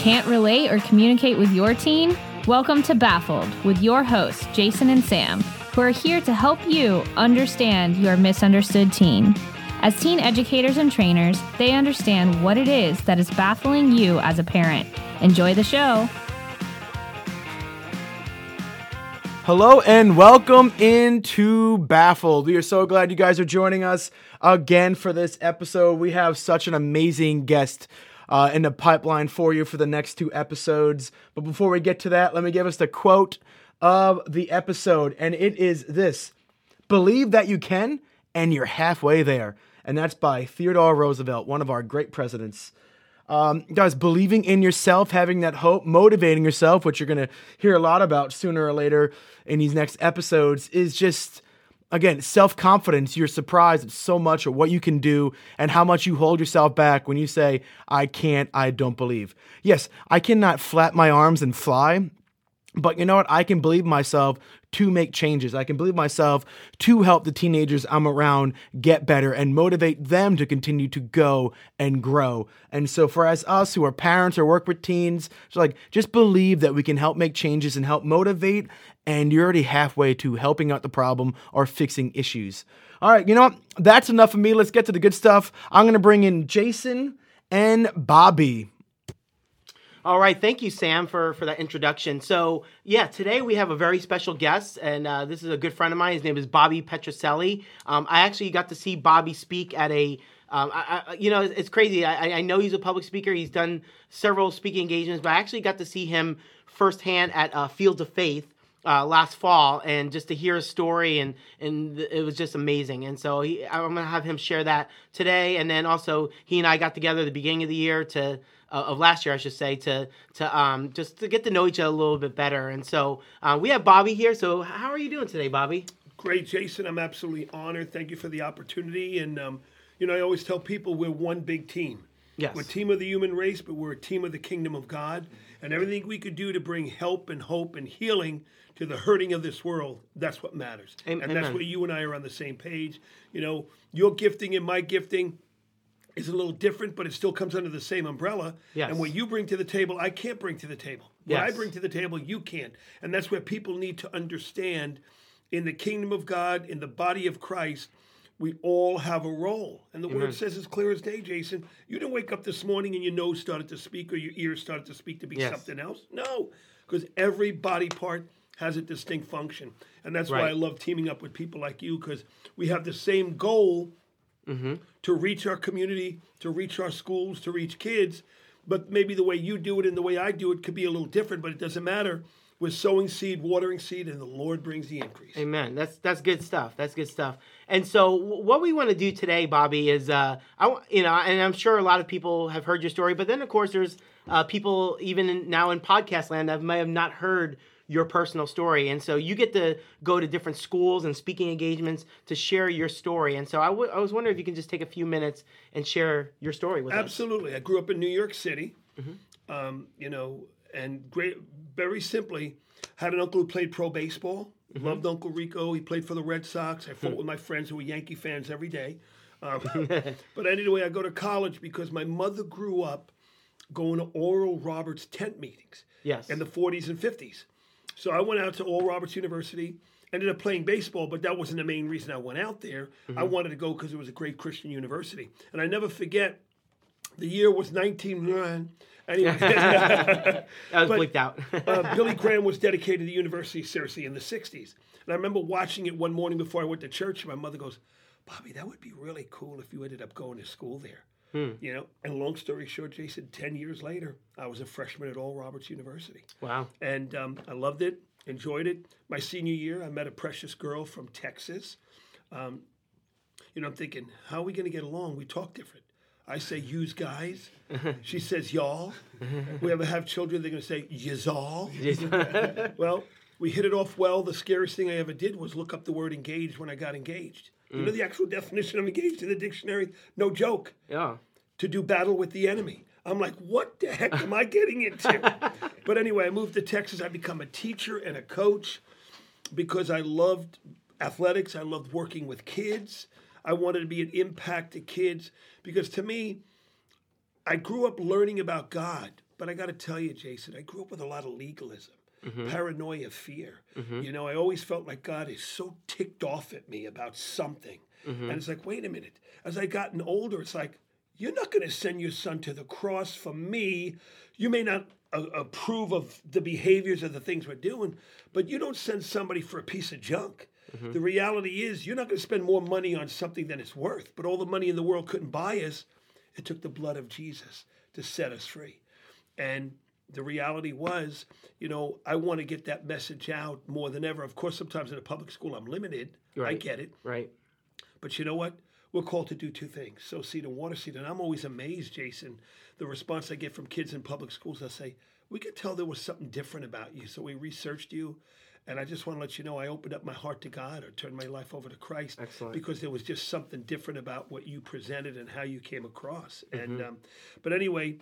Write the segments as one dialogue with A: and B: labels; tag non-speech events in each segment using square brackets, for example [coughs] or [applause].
A: Can't relate or communicate with your teen? Welcome to Baffled with your hosts, Jason and Sam, who are here to help you understand your misunderstood teen. As teen educators and trainers, they understand what it is that is baffling you as a parent. Enjoy the show.
B: Hello and welcome into Baffled. We are so glad you guys are joining us again for this episode. We have such an amazing guest uh, in the pipeline for you for the next two episodes. But before we get to that, let me give us the quote of the episode, and it is this Believe that you can, and you're halfway there. And that's by Theodore Roosevelt, one of our great presidents. Um, guys, believing in yourself, having that hope, motivating yourself, which you're going to hear a lot about sooner or later in these next episodes, is just again, self confidence, you're surprised at so much of what you can do and how much you hold yourself back when you say, I can't, I don't believe. Yes, I cannot flap my arms and fly. But you know what? I can believe myself to make changes. I can believe myself to help the teenagers I'm around get better and motivate them to continue to go and grow. And so for as us who are parents or work with teens, like just believe that we can help make changes and help motivate and you're already halfway to helping out the problem or fixing issues. All right, you know what? That's enough of me. Let's get to the good stuff. I'm going to bring in Jason and Bobby.
C: All right, thank you, Sam, for for that introduction. So, yeah, today we have a very special guest, and uh, this is a good friend of mine. His name is Bobby Petrocelli. Um, I actually got to see Bobby speak at a um, I, I, you know, it's crazy. I, I, know he's a public speaker. He's done several speaking engagements, but I actually got to see him firsthand at uh, Fields of Faith, uh, last fall, and just to hear his story and and it was just amazing. And so he, I'm gonna have him share that today, and then also he and I got together at the beginning of the year to uh, of last year, I should say, to to um, just to get to know each other a little bit better. And so uh, we have Bobby here. So how are you doing today, Bobby?
D: Great, Jason. I'm absolutely honored. Thank you for the opportunity. And um, you know, I always tell people we're one big team.
C: Yes.
D: We're a team of the human race, but we're a team of the kingdom of God. And everything we could do to bring help and hope and healing to the hurting of this world, that's what matters.
C: Amen.
D: And that's where you and I are on the same page. You know, your gifting and my gifting is a little different, but it still comes under the same umbrella.
C: Yes.
D: And what you bring to the table, I can't bring to the table. What
C: yes.
D: I bring to the table, you can't. And that's where people need to understand in the kingdom of God, in the body of Christ, we all have a role. And the Amen. word says as clear as day, Jason, you didn't wake up this morning and your nose started to speak or your ears started to speak to be
C: yes.
D: something else. No, because every body part has a distinct function. And that's
C: right.
D: why I love teaming up with people like you because we have the same goal
C: mm-hmm.
D: to reach our community, to reach our schools, to reach kids. But maybe the way you do it and the way I do it could be a little different, but it doesn't matter we're sowing seed, watering seed, and the Lord brings the increase.
C: Amen. That's that's good stuff. That's good stuff. And so, what we want to do today, Bobby, is uh, I you know, and I'm sure a lot of people have heard your story, but then of course there's uh, people even in, now in podcast land that may have not heard your personal story, and so you get to go to different schools and speaking engagements to share your story. And so I, w- I was wondering if you can just take a few minutes and share your story with
D: Absolutely.
C: us.
D: Absolutely. I grew up in New York City.
C: Mm-hmm.
D: Um, you know, and great, very simply, had an uncle who played pro baseball. Mm-hmm. Loved Uncle Rico. He played for the Red Sox. I fought [laughs] with my friends who were Yankee fans every day. Um, [laughs] but anyway, I go to college because my mother grew up going to Oral Roberts tent meetings.
C: Yes.
D: In the 40s and 50s. So I went out to Oral Roberts University. Ended up playing baseball, but that wasn't the main reason I went out there. Mm-hmm. I wanted to go because it was a great Christian university. And I never forget, the year was 19. Anyway, [laughs]
C: that was
D: but,
C: bleaked out.
D: uh, Billy Graham was dedicated to the University of Searcy in the '60s, and I remember watching it one morning before I went to church. My mother goes, "Bobby, that would be really cool if you ended up going to school there."
C: Hmm.
D: You know, and long story short, Jason, ten years later, I was a freshman at Oral Roberts University.
C: Wow!
D: And um, I loved it, enjoyed it. My senior year, I met a precious girl from Texas. Um, you know, I'm thinking, how are we going to get along? We talk different. I say use guys. she says y'all. we ever have children, they're going to say y'all. [laughs] well, we hit it off well. The scariest thing I ever did was look up the word engaged when I got engaged. You know mm. the actual definition of engaged in the dictionary? No joke.
C: Yeah.
D: To do battle with the enemy. I'm like, what the heck am I getting into? [laughs] but anyway, I moved to Texas. I become a teacher and a coach because I loved athletics. I loved working with kids. I wanted to be an impact to kids because to me, I grew up learning about God, But I got to tell you, Jason, I grew up with a lot of legalism, paranoia, fear. You know, I always felt like God is so ticked off at me about something. And it's like, wait a minute. As I gotten older, it's like, you're not going to send your son to the cross for me. You may not uh, approve of the behaviors of the things we're doing, but you don't send somebody for a piece of junk. Mm-hmm. The reality is, you're not going to spend more money on something than it's worth. But all the money in the world couldn't buy us. It took the blood of Jesus to set us free. And the reality was, you know, I want to get that message out more than ever. Of course, sometimes in a public school, I'm limited. I get it.
C: Right.
D: But you know what? We're called to do two things sow seed and water seed. And I'm always amazed, Jason, the response I get from kids in public schools. They'll say, We could tell there was something different about you. So we researched you. And I just want to let you know I opened up my heart to God or turned my life over to Christ
C: Excellent.
D: because there was just something different about what you presented and how you came across. And um, but anyway,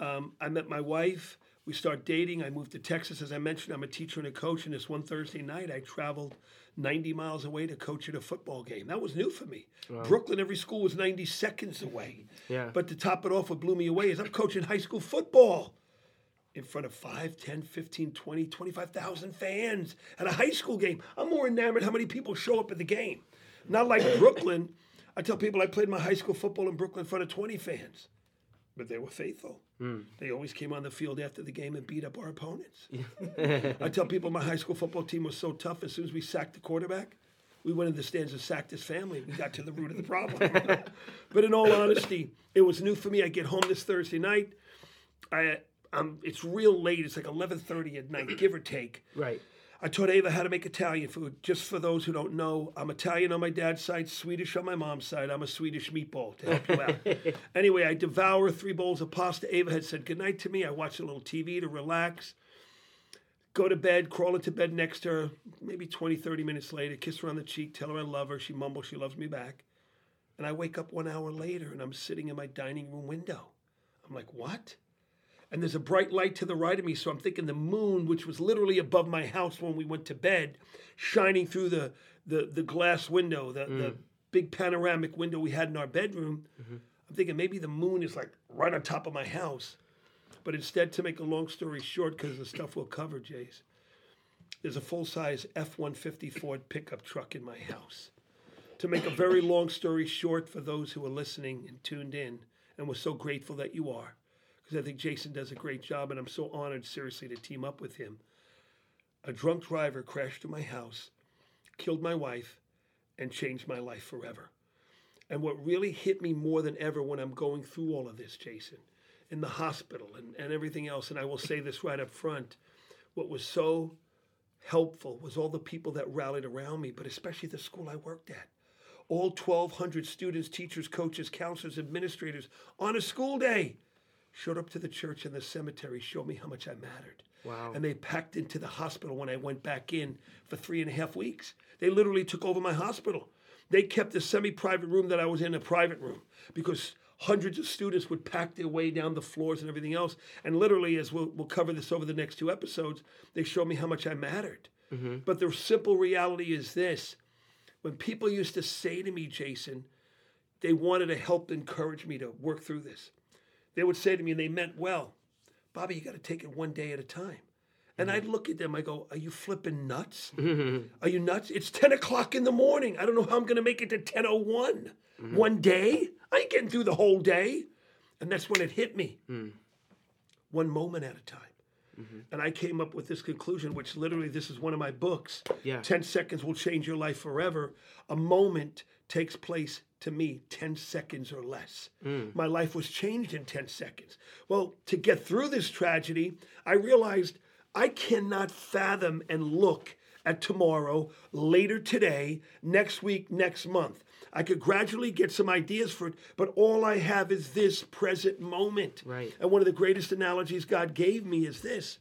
D: um, I met my wife. We start dating. I moved to Texas. As I mentioned, I'm a teacher and a coach. And this one Thursday night, I traveled 90 miles away to coach at a football game. That was new for me. Brooklyn, every school was 90 seconds away.
C: Yeah.
D: But to top it off, what blew me away is I'm coaching high school football in front of 5, 10, 15, 20, 25,000 fans at a high school game. I'm more enamored how many people show up at the game. Not like [coughs] Brooklyn. I tell people I played my high school football in Brooklyn in front of 20 fans, but they were faithful. Hmm. They always came on the field after the game and beat up our opponents. [laughs] I tell people my high school football team was so tough. As soon as we sacked the quarterback, we went in the stands and sacked his family. We got to the root of the problem. [laughs] but in all honesty, it was new for me. I get home this Thursday night. I, um, it's real late. It's like eleven thirty at night, give or take. [clears throat]
C: Right.
D: I taught Ava how to make Italian food. Just for those who don't know, I'm Italian on my dad's side, Swedish on my mom's side. I'm a Swedish meatball to help you out. [laughs] anyway, I devour three bowls of pasta. Ava had said goodnight to me. I watched a little TV to relax. Go to bed, crawl into bed next to her, maybe 20, 30 minutes later, kiss her on the cheek, tell her I love her. She mumbles she loves me back. And I wake up one hour later and I'm sitting in my dining room window. I'm like, what? And there's a bright light to the right of me. So I'm thinking the moon, which was literally above my house when we went to bed, shining through the the, the glass window, the, the mm. big panoramic window we had in our bedroom. Mm-hmm. I'm thinking maybe the moon is like right on top of my house. But instead, to make a long story short, because the stuff we'll cover, Jace, there's a full size F 150 Ford pickup truck in my house. To make a very long story short, for those who are listening and tuned in, and we're so grateful that you are, because I think Jason does a great job, and I'm so honored, seriously, to team up with him. A drunk driver crashed to my house, killed my wife, and changed my life forever. And what really hit me more than ever when I'm going through all of this, Jason, in the hospital and, and everything else, and I will say this right up front, what was so helpful was all the people that rallied around me, but especially the school I worked at. All 1,200 students, teachers, coaches, counselors, administrators on a school day showed up to the church and the cemetery, showed me how much I mattered.
C: Wow.
D: And they packed into the hospital when I went back in for three and a half weeks. They literally took over my hospital. They kept the semi private room that I was in a private room because hundreds of students would pack their way down the floors and everything else. And literally, as we'll, we'll cover this over the next two episodes, they showed me how much I mattered. Mm-hmm. But the simple reality is this when people used to say to me, Jason, they wanted to help encourage me to work through this. They would say to me, and they meant well, Bobby, you got to take it one day at a time. And I'd look at them, I go, Are you flipping nuts? [laughs] Are you nuts? It's 10 o'clock in the morning. I don't know how I'm going to make it to 10.01. Mm-hmm. One day? I ain't getting through the whole day. And that's when it hit me. Mm. One moment at a time. Mm-hmm. And I came up with this conclusion, which literally, this is one of my books.
C: Yeah.
D: 10 seconds will change your life forever. A moment takes place to me 10 seconds or less. Mm. My life was changed in 10 seconds. Well, to get through this tragedy, I realized I cannot fathom and look at tomorrow, later today, next week, next month. I could gradually get some ideas for it, but all I have is this present moment.
C: Right.
D: And one of the greatest analogies God gave me is this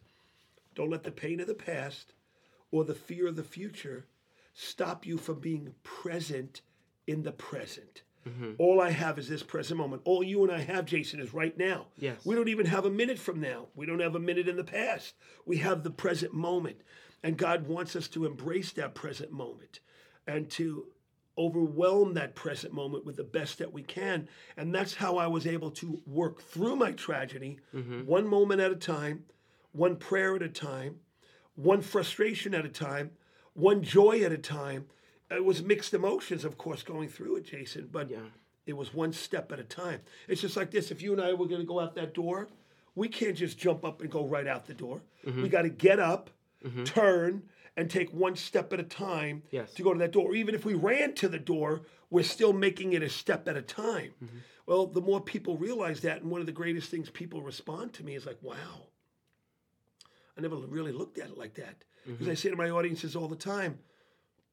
D: don't let the pain of the past or the fear of the future stop you from being present in the present. Mm-hmm. All I have is this present moment. All you and I have, Jason, is right now.
C: Yes.
D: We don't even have a minute from now. We don't have a minute in the past. We have the present moment. And God wants us to embrace that present moment and to overwhelm that present moment with the best that we can. And that's how I was able to work through my tragedy, mm-hmm. one moment at a time, one prayer at a time, one frustration at a time, one joy at a time. It was mixed emotions, of course, going through it, Jason, but yeah. it was one step at a time. It's just like this if you and I were going to go out that door, we can't just jump up and go right out the door. Mm-hmm. We got to get up, mm-hmm. turn, and take one step at a time
C: Yes.
D: to go to that door. Even if we ran to the door, we're still making it a step at a time. Mm-hmm. Well, the more people realize that, and one of the greatest things people respond to me is like, wow, I never really looked at it like that. Because I say to my audiences all the time,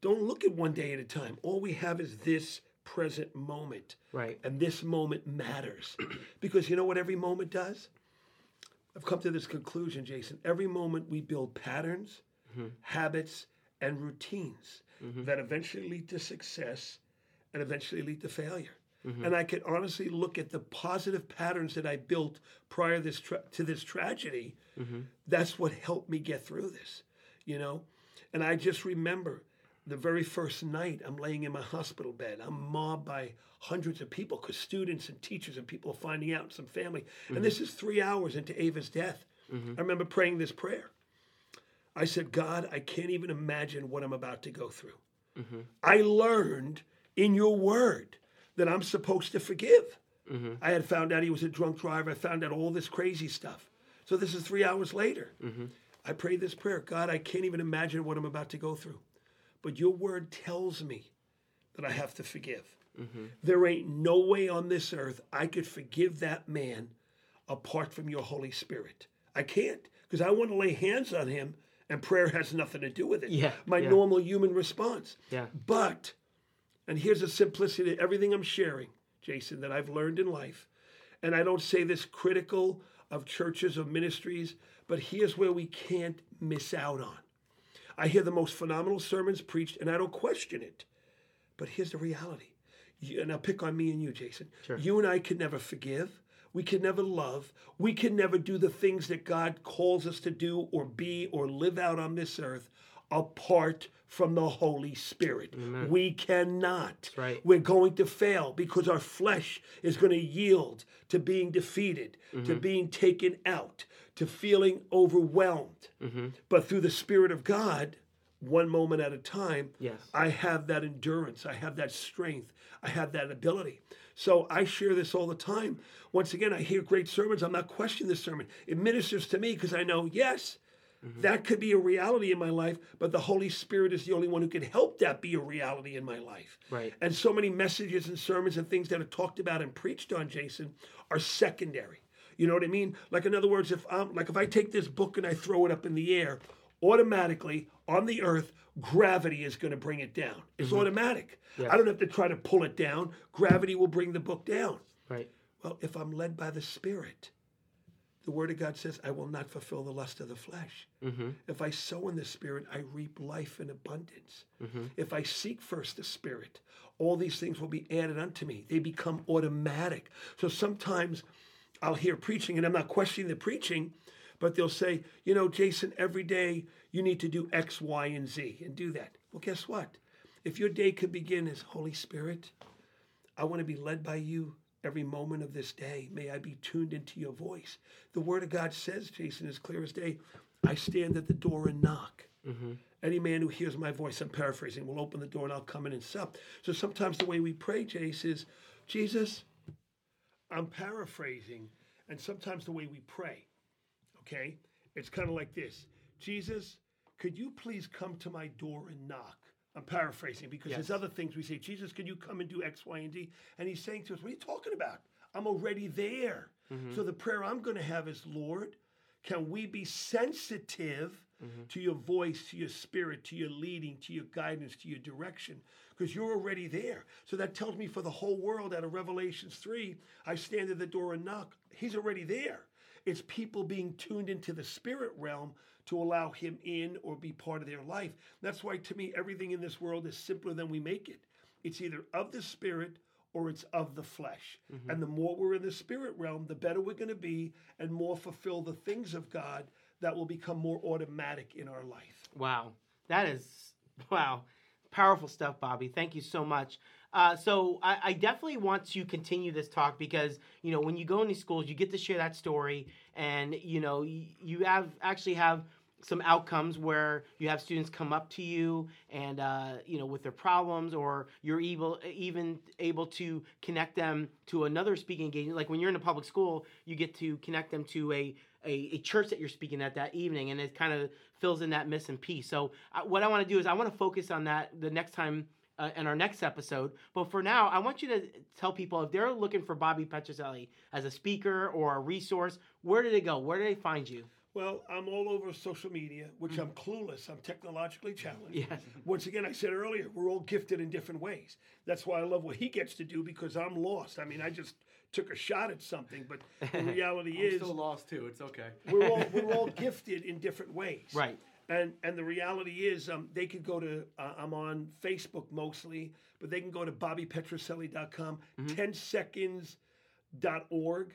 D: don't look at one day at a time. All we have is this present moment.
C: Right.
D: And this moment matters. [clears throat] because you know what every moment does? I've come to this conclusion, Jason. Every moment we build patterns, mm-hmm. habits, and routines mm-hmm. that eventually lead to success and eventually lead to failure. Mm-hmm. And I can honestly look at the positive patterns that I built prior this tra- to this tragedy. That's what helped me get through this, you know? And I just remember the very first night I'm laying in my hospital bed. I'm mobbed by hundreds of people because students and teachers and people are finding out, and some family. And this mm-hmm. is three hours into Ava's death. Mm-hmm. I remember praying this prayer. I said, God, I can't even imagine what I'm about to go through. Mm-hmm. I learned in your word that I'm supposed to forgive. I had found out he was a drunk driver. I found out all this crazy stuff. So this is three hours later. I prayed this prayer God, I can't even imagine what I'm about to go through. But your word tells me that I have to forgive. Mm-hmm. There ain't no way on this earth I could forgive that man apart from your Holy Spirit. I can't because I want to lay hands on him and prayer has nothing to do with it.
C: Yeah,
D: My
C: yeah.
D: normal human response.
C: Yeah.
D: But, and here's the simplicity of everything I'm sharing, Jason, that I've learned in life. And I don't say this critical of churches or ministries, but here's where we can't miss out on. I hear the most phenomenal sermons preached, and I don't question it. But here's the reality. You, and I'll pick on me and you, Jason. You and I can never forgive. We can never love. We can never do the things that God calls us to do or be or live out on this earth apart from the Holy Spirit. We cannot.
C: right.
D: We're going to fail because our flesh is going to yield to being defeated, to mm-hmm. being taken out, to feeling overwhelmed. Mm-hmm. But through the Spirit of God, one moment at a time,
C: Yes.
D: I have that endurance, I have that strength, I have that ability. So I share this all the time. Once again, I hear great sermons. I'm not questioning the sermon. It ministers to me because I know, yes, Mm-hmm. that could be a reality in my life, but the Holy Spirit is the only one who can help that be a reality in my life.
C: Right.
D: And so many messages and sermons and things that are talked about and preached on, Jason, are secondary. You know what I mean? Like in other words, if I'm like if I take this book and I throw it up in the air, automatically on the earth, gravity is going to bring it down. It's mm-hmm. automatic. I don't have to try to pull it down. Gravity will bring the book down.
C: Right.
D: Well, if I'm led by the Spirit, the Word of God says, I will not fulfill the lust of the flesh. Mm-hmm. If I sow in the Spirit, I reap life in abundance. Mm-hmm. If I seek first the Spirit, all these things will be added unto me. They become automatic. So sometimes I'll hear preaching, and I'm not questioning the preaching, but they'll say, you know, Jason, every day you need to do X, Y, and Z and do that. Well, guess what? If your day could begin as Holy Spirit, I want to be led by you every moment of this day. May I be tuned into your voice. The Word of God says, Jason, as clear as day, I stand at the door and knock. Mm-hmm. Any man who hears my voice, I'm paraphrasing, will open the door and I'll come in and sup. So sometimes the way we pray, Jace, is Jesus, I'm paraphrasing, and sometimes the way we pray, okay, it's kind of like this Jesus, could you please come to my door and knock? I'm paraphrasing because there's other things we say, Jesus, can you come and do X, Y, and Z? And he's saying to us, What are you talking about? I'm already there. Mm-hmm. So the prayer I'm going to have is, Lord, can we be sensitive mm-hmm. to your voice, to your spirit, to your leading, to your guidance, to your direction? Because you're already there. So that tells me for the whole world out of Revelations 3, I stand at the door and knock. He's already there. It's people being tuned into the spirit realm to allow him in or be part of their life. That's why, to me, everything in this world is simpler than we make it. It's either of the spirit or it's of the flesh. Mm-hmm. And the more we're in the spirit realm, the better we're going to be and more fulfill the things of God that will become more automatic in our life.
C: Wow. That is wow. Powerful stuff, Bobby. Thank you so much. Uh, so I, I, definitely want to continue this talk because you know when you go in these schools, you get to share that story, and you know you, you have actually have some outcomes where you have students come up to you and uh, you know with their problems or you're able even able to connect them to another speaking engagement. Like when you're in a public school you get to connect them to a a, a church that you're speaking at that evening and it kind of fills in that missing piece. So uh, what i want to do is i want to focus on that the next time uh, in our next episode. But for now, I want you to tell people if they're looking for Bobby Petrocelli as a speaker or a resource, where do they go? Where do they find you?
D: Well, I'm all over social media, which I'm clueless. I'm technologically challenged.
C: Yes. [laughs]
D: Once again, I said earlier, we're all gifted in different ways. That's why I love what he gets to do because I'm lost. I mean, I just took a shot at something, but the [laughs] reality
B: I'm
D: is
B: still lost too. It's okay.
D: we're all [laughs] we're all gifted in different ways.
C: Right.
D: And and the reality is, um, they could go to uh, I'm on Facebook mostly, but they can go to bobbypetrocelli.com.
C: Mm-hmm.
D: 10 seconds.org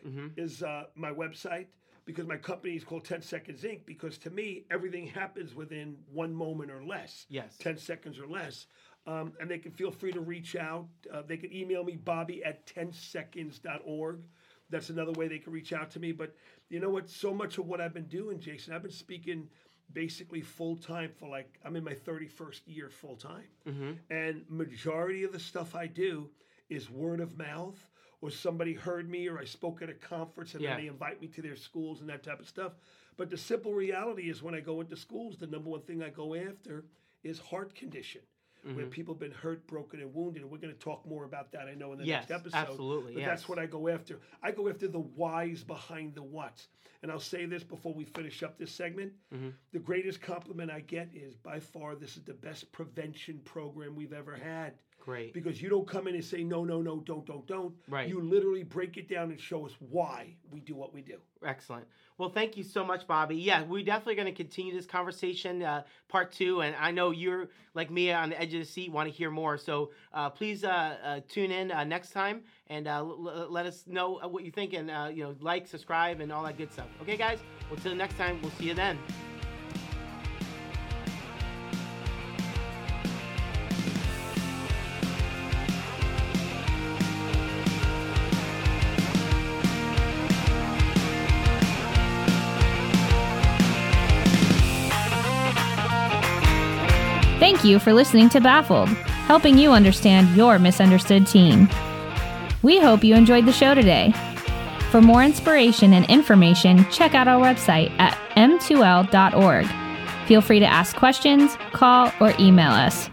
C: Mm-hmm.
D: is uh, my website because my company is called 10 Seconds Inc. Because to me, everything happens within one moment or less.
C: Yes.
D: 10 seconds or less. Um, and they can feel free to reach out. Uh, they can email me, bobby at 10seconds.org. That's another way they can reach out to me. But you know what? So much of what I've been doing, Jason, I've been speaking basically full time for like, I'm in my 31st year full time. Mm-hmm. And majority of the stuff I do is word of mouth or somebody heard me or I spoke at a conference and
C: Yeah.
D: then they invite me to their schools and that type of stuff. But the simple reality is when I go into schools, the number one thing I go after is heart condition. Where people have been hurt, broken, and wounded. And we're going to talk more about that, I know, in the
C: Yes,
D: next episode.
C: absolutely,
D: But
C: yes.
D: that's what I go after. I go after the whys behind the whats. And I'll say this before we finish up this segment.
C: Mm-hmm.
D: The greatest compliment I get is by far this is the best prevention program we've ever had.
C: Great.
D: Because you don't come in and say, no, no, no, don't, don't, don't.
C: Right.
D: You literally break it down and show us why we do what we do.
C: Excellent. Well, thank you so much, Bobby. Yeah, we're definitely going to continue this conversation, uh, part two. And I know you're like me on the edge of the seat, want to hear more. So uh, please uh, uh, tune in uh, next time and uh, l- l- let us know what you think and uh, you know like, subscribe, and all that good stuff. Okay, guys. Well, till next time, we'll see you then.
A: Thank you for listening to Baffled, helping you understand your misunderstood teen. We hope you enjoyed the show today. For more inspiration and information, check out our website at m2l.org. Feel free to ask questions, call, or email us.